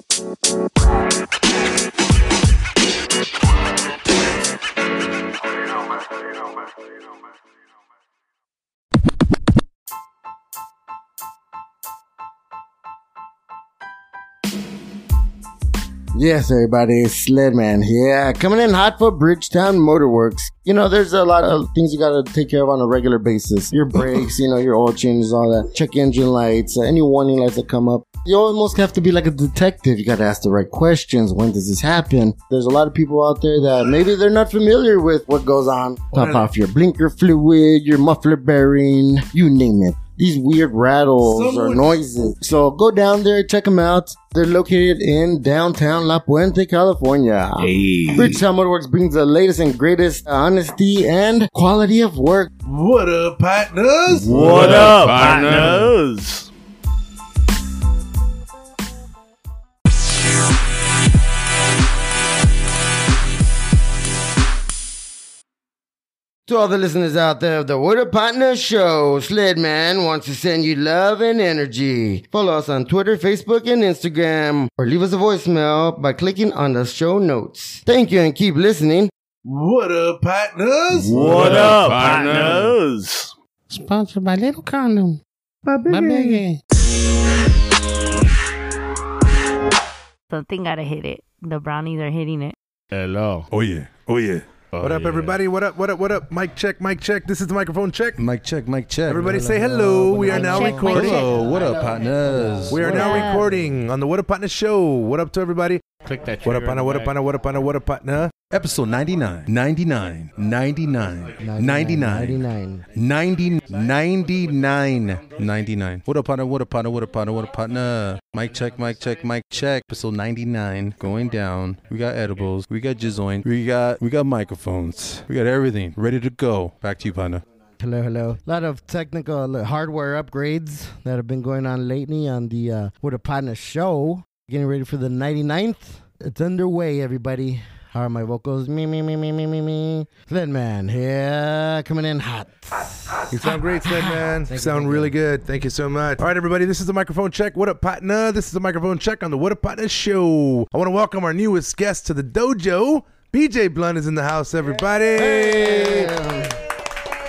Thank you. Yes, everybody, it's Sledman here. Coming in hot for Bridgetown Motorworks. You know, there's a lot of things you gotta take care of on a regular basis. Your brakes, you know, your oil changes, all that. Check engine lights, uh, any warning lights that come up. You almost have to be like a detective. You gotta ask the right questions. When does this happen? There's a lot of people out there that maybe they're not familiar with what goes on. Top off your blinker fluid, your muffler bearing, you name it. These weird rattles or Someone- noises. So go down there, check them out. They're located in downtown La Puente, California. Hey. Bridgetown Motorworks brings the latest and greatest honesty and quality of work. What up, partners? What, up, partners? To all the listeners out there of the What a Partner Show, Sledman wants to send you love and energy. Follow us on Twitter, Facebook, and Instagram, or leave us a voicemail by clicking on the show notes. Thank you and keep listening. What up, partners? What up, partners? Sponsored by Little Condom. My baby. Something gotta hit it. The brownies are hitting it. Hello. Oh yeah. Oh yeah. Oh, what up, yeah. everybody? What up? What up? What up? Mic check. Mic check. This is the microphone check. Mic check, mic check. Everybody say hello. We are now check, recording. Hello, what up, partners? We are What now up? recording on the What Up Partner Show. What up to everybody? Click that What up, partner? What up, partner? What up, partner? What up, partner? Episode 99, 99, 99, 99, 99. 99, 99. What up, partner? What up, partner? What up, partner? What up, partner? Mic check, mic check, mic check. Episode 99 going down. We got edibles. We got jizoin. We got we got microphones. We got everything ready to go. Back to you, partner. Hello, hello. A lot of technical uh, hardware upgrades that have been going on lately on the uh, What a Partner show. Getting ready for the 99th. It's underway, everybody. How are my vocals? Me, me, me, me, me, me, me. Sledman here, coming in hot. You sound great, Sled Man. You you, sound thank really good. Thank you so much. All right, everybody. This is the microphone check. What up, partner? This is the microphone check on the What Up Partner Show. I want to welcome our newest guest to the dojo. BJ Blunt is in the house, everybody.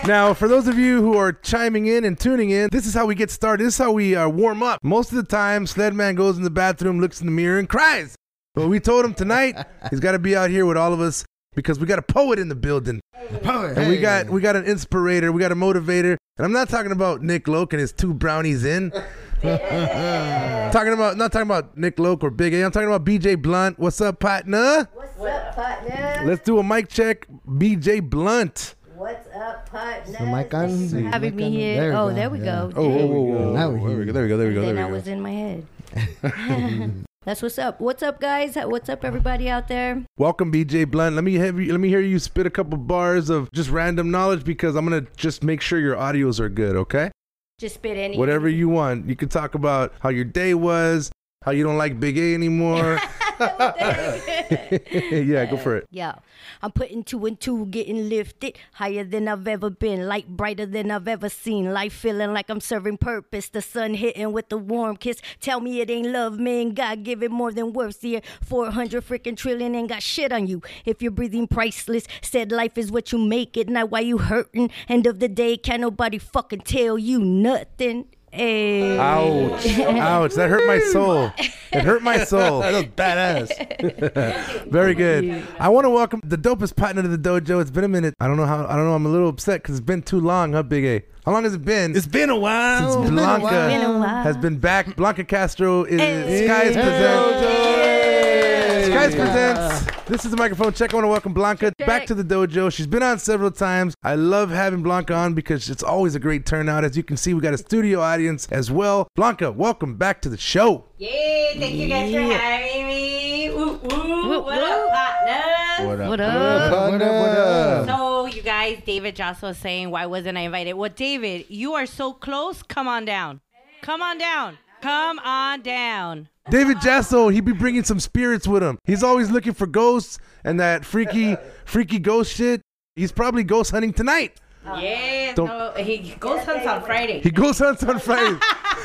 Now, for those of you who are chiming in and tuning in, this is how we get started. This is how we uh, warm up. Most of the time, Sledman goes in the bathroom, looks in the mirror, and cries. But we told him tonight he's got to be out here with all of us because we got a poet in the building. And we got we got an inspirator, we got a motivator, and I'm not talking about Nick Loke and his two brownies in. talking about not talking about Nick Loke or Big A. I'm talking about BJ Blunt. What's up, partner? What's up, partner? Let's do a mic check. BJ Blunt. What's up, partner? The mic on? Having me here. There oh, go, there we yeah. go. Oh, whoa, whoa, whoa. Now There we we go. There we go. There we go. then There I we was in my head. That's what's up. What's up, guys? What's up, everybody out there? Welcome, BJ Blunt. Let me have you, let me hear you spit a couple bars of just random knowledge because I'm gonna just make sure your audios are good. Okay. Just spit any. Whatever you want. You can talk about how your day was, how you don't like Big A anymore. yeah, go for it. Yeah, I'm putting two and two, getting lifted higher than I've ever been, light brighter than I've ever seen. Life feeling like I'm serving purpose. The sun hitting with the warm kiss. Tell me it ain't love, man. God give it more than worth. Yeah, 400 freaking trillion ain't got shit on you. If you're breathing priceless, said life is what you make it, not why you hurting. End of the day, can't nobody fucking tell you nothing. Hey. Ouch. Ouch. That hurt my soul. It hurt my soul. That was badass. Very good. I want to welcome the dopest partner to the dojo. It's been a minute. I don't know how. I don't know. I'm a little upset because it's been too long, huh, Big A? How long has it been? It's been a while. Since Blanca Been a while. has been back. Blanca Castro is eh. Hey. Skies presents. Skies presents This is the microphone check. I want to welcome Blanca back to the dojo. She's been on several times. I love having Blanca on because it's always a great turnout. As you can see, we got a studio audience as well. Blanca, welcome back to the show. Yay! Thank you guys for having me. Woo, woo. What up, partners? What up? What up? What up, what up? So, you guys, David Joss was saying, why wasn't I invited? Well, David, you are so close. Come on down. Come on down. Come on down. David Jasso, he be bringing some spirits with him. He's always looking for ghosts and that freaky, freaky ghost shit. He's probably ghost hunting tonight. Yeah, Don't- no, he goes hunts on Friday. He ghost hunts on Friday.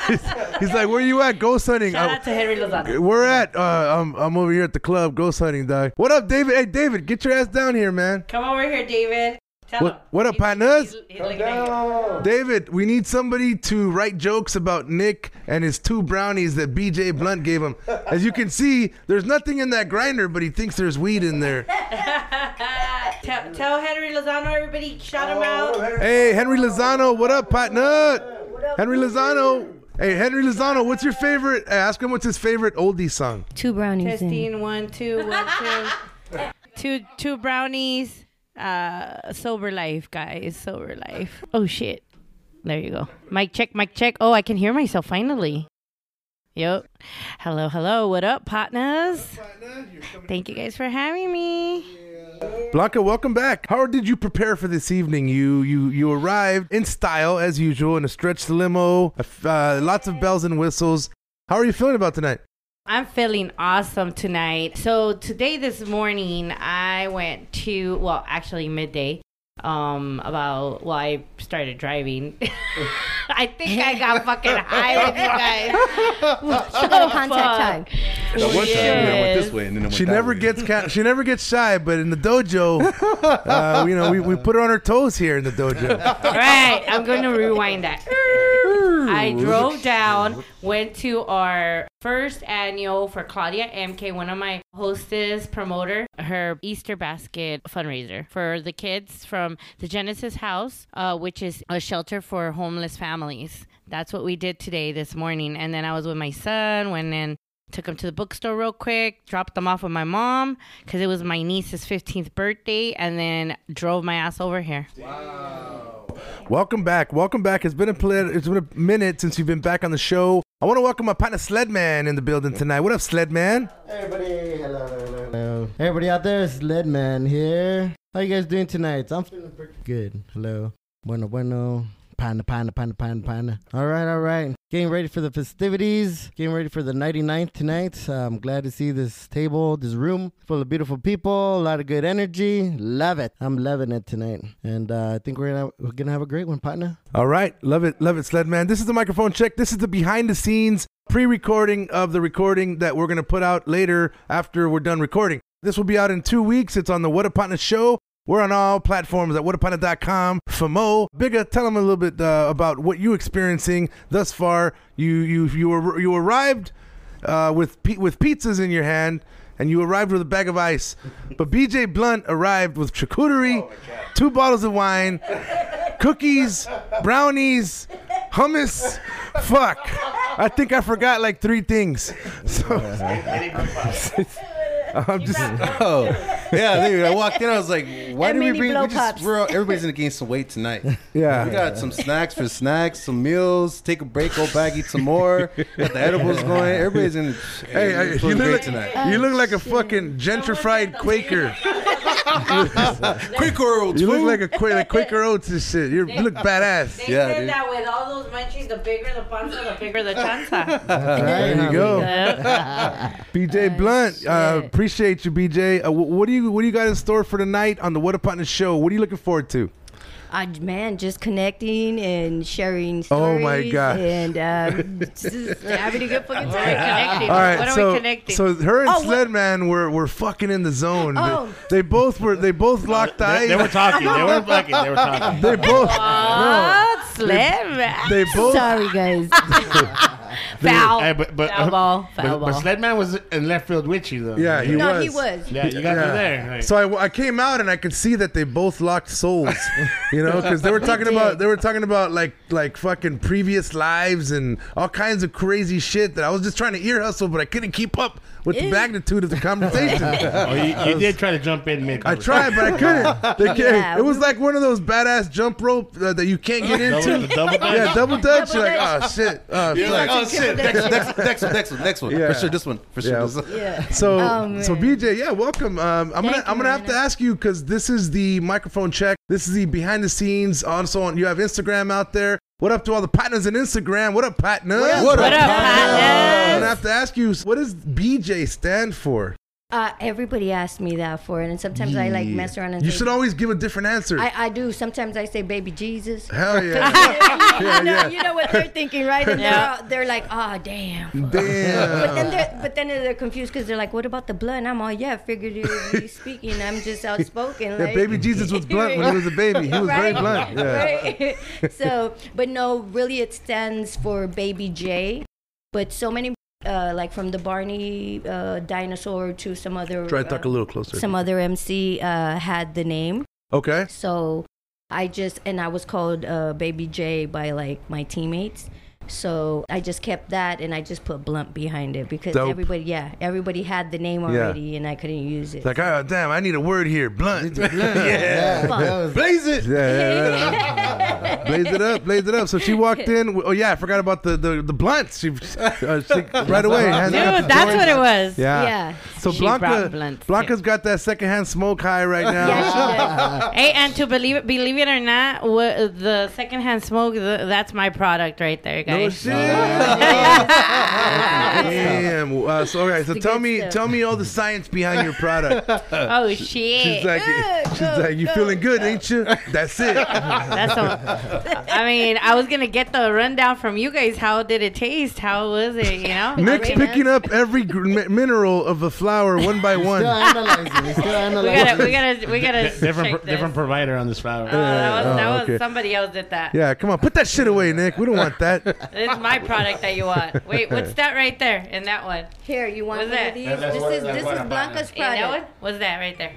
he's, he's like, "Where you at? Ghost hunting." Shout I- out to Henry Lozano. We're at. Uh, I'm, I'm over here at the club, ghost hunting, dog. What up, David? Hey, David, get your ass down here, man. Come over here, David. Tell What- him. what up, He's- partners? he's- he's looking at you. David, we need somebody to write jokes about Nick and his two brownies that BJ Blunt gave him. As you can see, there's nothing in that grinder, but he thinks there's weed in there. tell, tell Henry Lozano, everybody, shout him out. Hey, Henry Lozano, what up, partner? Henry Lozano. Hey, Henry Lozano, what's your favorite? Ask him what's his favorite oldie song. Two brownies. in. Testing one, two, one, two. two, two brownies. Uh, sober life, guys. Sober life. Oh shit. There you go. Mic check, mic check. Oh, I can hear myself finally. Yep. Hello, hello. What up, partners? Thank you guys for having me. Blanca, welcome back. How did you prepare for this evening? You you you arrived in style as usual in a stretched limo, uh, lots of bells and whistles. How are you feeling about tonight? I'm feeling awesome tonight. So today, this morning, I went to well, actually midday. Um, about well, I started driving. I think I got fucking high with you guys. She got a contact time. That one time we went this way and then it went She that never way. gets ca- she never gets shy, but in the dojo, uh, you know, we, we put her on her toes here in the dojo. right, I'm going to rewind that. I drove down, went to our first annual for Claudia MK, one of my hostess promoter, her Easter basket fundraiser for the kids from the Genesis House, uh, which is a shelter for homeless families. That's what we did today, this morning. And then I was with my son, went in took him to the bookstore real quick, dropped them off with my mom because it was my niece's 15th birthday, and then drove my ass over here. Wow. Welcome back. Welcome back. It's been a pl- it's been a minute since you've been back on the show. I want to welcome my partner Sledman in the building tonight. What up, Sledman? Hey, Everybody, hello, hello, hello, hello. Everybody out there, it's Sledman here. How you guys doing tonight? I'm feeling pretty good. Hello. Bueno, bueno. Panda, panda, panda, panda, panda. All right, all right. Getting ready for the festivities. Getting ready for the 99th tonight. Uh, I'm glad to see this table, this room full of beautiful people. A lot of good energy. Love it. I'm loving it tonight. And uh, I think we're gonna we're gonna have a great one, partner. All right, love it, love it, sled man. This is the microphone check. This is the behind the scenes pre-recording of the recording that we're gonna put out later after we're done recording. This will be out in two weeks. It's on the What a Partner show. We're on all platforms at whatapartner.com. Famo, Bigga, tell them a little bit uh, about what you're experiencing thus far. You you you were you arrived uh, with with pizzas in your hand, and you arrived with a bag of ice. But BJ Blunt arrived with charcuterie, two bottles of wine, cookies, brownies, hummus. Fuck. I think I forgot like three things. So I'm just Oh, yeah. Dude, I walked in. I was like, "Why And did we mini bring? blow We just, pops. we're all, everybody's gonna gain some weight tonight. yeah. We got some snacks for snacks, some meals. Take a break, go back, eat some more. Got the edibles going. Everybody's in. Hey, it's I- you look, great like, tonight. you look like a oh, fucking gentrified Quaker. Quick world. You look like a Quaker, like Quaker Oats and shit. You're, you look badass. They Yeah, said dude. that with all those munchies, the bigger the panza, the bigger the chanza. There you go. BJ Blunt, uh, appreciate you, BJ. Uh, wh- what do you what do you got in store for tonight on the What a Partner show? What are you looking forward to? Uh, man, just connecting and sharing stories. Oh my god! And um, just having a good fucking We're time. connecting. All right, what are so we connecting? so her and Oh, what- Sledman were were fucking in the zone. Oh. They, they both were they both locked eyes. they were talking. They weren't fucking. They were talking. They both no, what? Slim. they both Sorry, guys. Foul. Hey, but but, Foul ball. but, Foul but ball. Sledman was in left field with you though. Yeah, he no, was. he was. Yeah, you got Yeah. me there. Like, So I, I came out and I could see that they both locked souls, you know, because they were talking about they were talking about like like fucking previous lives and all kinds of crazy shit that I was just trying to ear hustle, but I couldn't keep up with the magnitude of the conversation. oh, you, you did try to jump in mid. I tried, but I couldn't. They. Yeah, it was like one of those badass jump rope uh, that you can't get into. the double dutch. Yeah, double dutch. Double You're like, oh shit. Oh, You're like, oh shit, next, Triple next, next one, next one, next one. Yeah. For sure, this one. For sure, Yeah. this one. Yeah. So, Oh, so. BJ, yeah, welcome. Um, I'm gonna, Thank I'm gonna have to ask you because this is the microphone check. This is the behind the scenes. Also, on you have Instagram out there. What up to all the partners in Instagram? What up, partner? What up, What What up, up, I'm gonna have to ask you, what does BJ stand for? Uh, everybody asked me that for it, and sometimes I like Yeah. mess around and You say, should always give a different answer. I, I do. Sometimes I say baby Jesus. Hell you, yeah. know, yeah. you know what they're thinking, right? And Yeah. they're, they're like, oh, damn. But Damn. then they're but then they're confused because they're like, "What about the blood?" And I'm all, "Yeah, figuratively speaking, I'm just outspoken." Yeah, like, baby Jesus was blunt when he was a baby. He was very Right? blunt. Yeah. Right? so, but no, really, it stands for Baby J. But so many, uh, like from the Barney uh, dinosaur to some other, Try to talk a uh, little closer. some other MC uh, had the name. Okay. So I just and I was called uh, Baby J by like my teammates. So I just kept that and I just put blunt behind it because Dope. everybody, yeah, everybody had the name already and I couldn't use it. It's like, oh damn, I need a word here. Blunt. yeah, yeah. Fun. that was- Blaze it. Yeah. blaze it up. Blaze it up. So she walked in. Oh yeah, I forgot about the the, the blunts. She, uh, she right away. handed Dude, that's joints. what it was. Yeah. Yeah. So She Blanca, brought blunts, Blanca's got that secondhand smoke high right now. Yeah, Hey, and to believe it, believe it or not, wha- the secondhand smoke, th- that's my product right there, No guys. shit. Damn. Uh, so, all right. So the tell me, stuff. tell me all the science behind your product. oh shit! She's like, Good, she's go, like, you go. feeling good, ain't you? That's it. That's a, I mean, I was gonna get the rundown from you guys. How did it taste? How was it? You know? Nick's picking up every gr- mi- mineral of the flower one by Still one. analyzing. Still we gotta, we gotta, we gotta. Di- different check pro- different provider on this flower. Oh, that was, Oh, that was okay. somebody else did that. Yeah, come on, put that shit away, Nick. We don't want that. It's my product that you want. Wait, what's that right there in that one? Here, you want What's one that? of these? That- that's this what- is that's this what is I'm Blanca's In that one? product. What's that right there?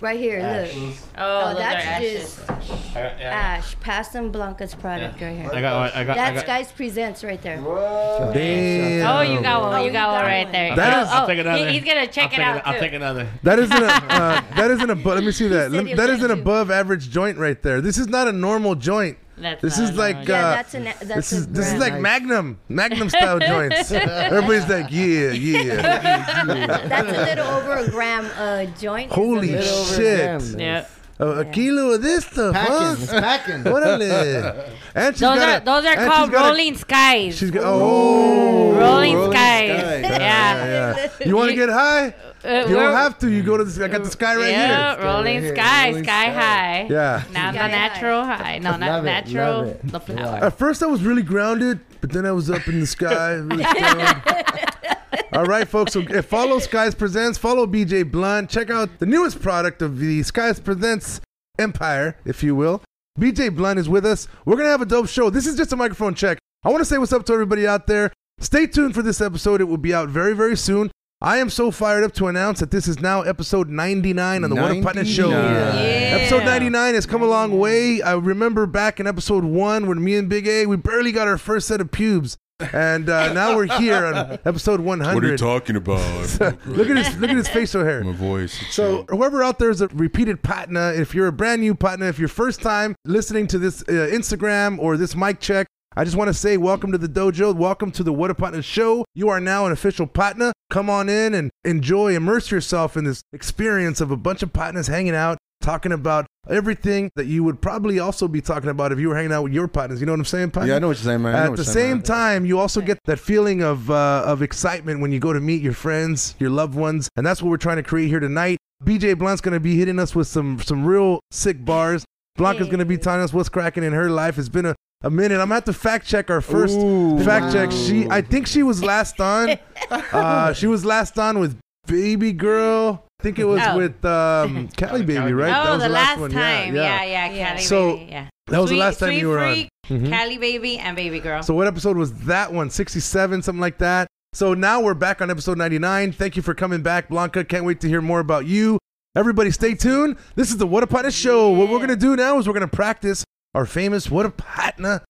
Right here, look. Oh, Oh, that's just I yeah, Ash. Pass them Blanca's product right here. I got one. I got. I That's got guys presents right there. Damn. Oh, you got one. Oh, you you got one right there. That is. oh, oh, I'll take another. he- he's gonna check I'll it out an- I'll too. take another. That isn't a uh, that isn't a let me see that said Lem- he'll that take is an above average joint right there. This is not a normal joint. That's This is like normal uh, Yeah, that's an- that's this is this is brand. like Magnum Magnum style joints. Everybody's like yeah yeah. That's a little over a gram uh, joint. Holy shit! Yeah. Uh, a kilo of this stuff, Packing. huh? It's packing. Órale. And she's Those are a- those are called got a- rolling skies. She's got oh. rolling, Rolling skies. skies. Yeah. Yeah, yeah. You want to get high? Uh, You don't have to. You go to the. I got the sky right yeah, here. rolling here. sky, Rolling sky sky. high. Yeah. Not the natural high. No, not Love it, natural. love it. The flower. At first, I was really grounded, but then I was up in the sky. really stoned. All right, folks. So uh, follow Skies Presents. Follow BJ Blunt. Check out the newest product of the Skies Presents empire, if you will. BJ Blunt is with us. We're gonna have a dope show. This is just a microphone check. I want to say what's up to everybody out there. Stay tuned for this episode. It will be out very, very soon. I am so fired up to announce that this is now episode 99 on the What a Partner Show. 99. Yeah. Episode 99 has come a long way. I remember back in episode one when me and Big A, we barely got our first set of pubes. And uh, now we're here on episode 100. What are you talking about? look at his look at his facial hair. My voice. So whoever out there is a repeated partner, if you're a brand new partner, if you're first time listening to this uh, Instagram or this mic check, I just want to say welcome to the dojo. Welcome to the What a Partner show. You are now an official partner. Come on in and enjoy, immerse yourself in this experience of a bunch of partners hanging out, talking about everything that you would probably also be talking about if you were hanging out with your partners. You know what I'm saying, partner? yeah, I know what you're saying, man. At the saying, same man. time, you also get that feeling of uh, of excitement when you go to meet your friends, your loved ones, and that's what we're trying to create here tonight. BJ Blunt's going to be hitting us with some some real sick bars. Blanca's going to be telling us what's cracking in her life. It's been a, a minute. I'm going to have to fact check our first Ooh. fact check. She, I think she was last on. Uh, she was last on with Baby Girl. I think it was Oh. with um, Cali Baby, right? Oh, that was the last one. time. Yeah, yeah, Yeah. Cali So, baby, yeah. That was Sweet- the last time Sweet you were Freak, Cali Baby, and Baby Girl. So what episode was that one? 67, something like that. So now we're back on episode 99. Thank you for coming back, Blanca. Can't wait to hear more about you. Everybody stay tuned. This is the What a Patna show. What we're going to do now is we're going to practice our famous What a Patna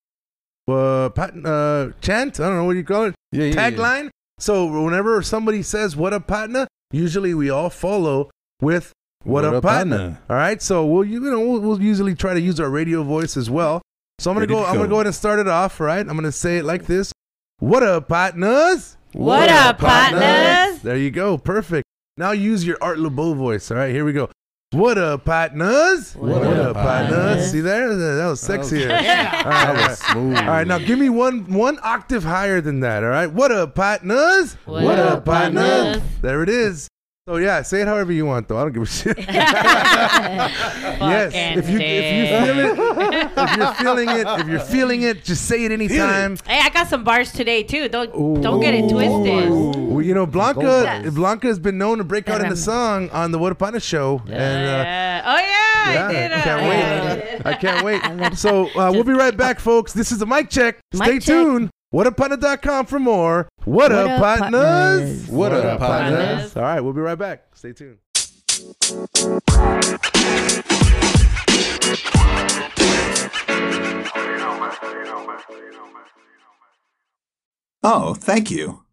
uh, pat- uh, chant. I don't know what you call it. Yeah, yeah, yeah. Tagline. So whenever somebody says What a Partner, usually we all follow with What, a, partner. All right. So we'll you know we'll, we'll usually try to use our radio voice as well. So I'm gonna Ready go. to I'm gonna go. go ahead and start it off. Right. I'm gonna say it like this. What up, partners? What up, partners? There you go. Perfect. Now use your Art Laboe voice. All right, here we go. What up, partners? What up, partners? See there? That was sexier. Yeah. All right, That was smooth. All right, now give me one one octave higher than that. All right. What up, partners? What up, partners? There it is. So yeah, say it however you want, though. I don't give a shit. yes, if you if you feel it, if you're feeling it, if you're feeling it, just say it anytime. Hey, I got some bars today too. Don't don't get it twisted. Well, you know, Blanca Blanca has been known to break out in the song on the What Upon a Show, and uh, Yeah. oh yeah, yeah, I did. I uh, can't yeah. wait. I can't wait. So uh, we'll be right back, folks. This is the mic check. Mic Stay check. Tuned. WhatUpPartner.com for more. What, What up, up, partners? partners? What up, partners? partners? All right, we'll be right back. Stay tuned. Oh, thank you.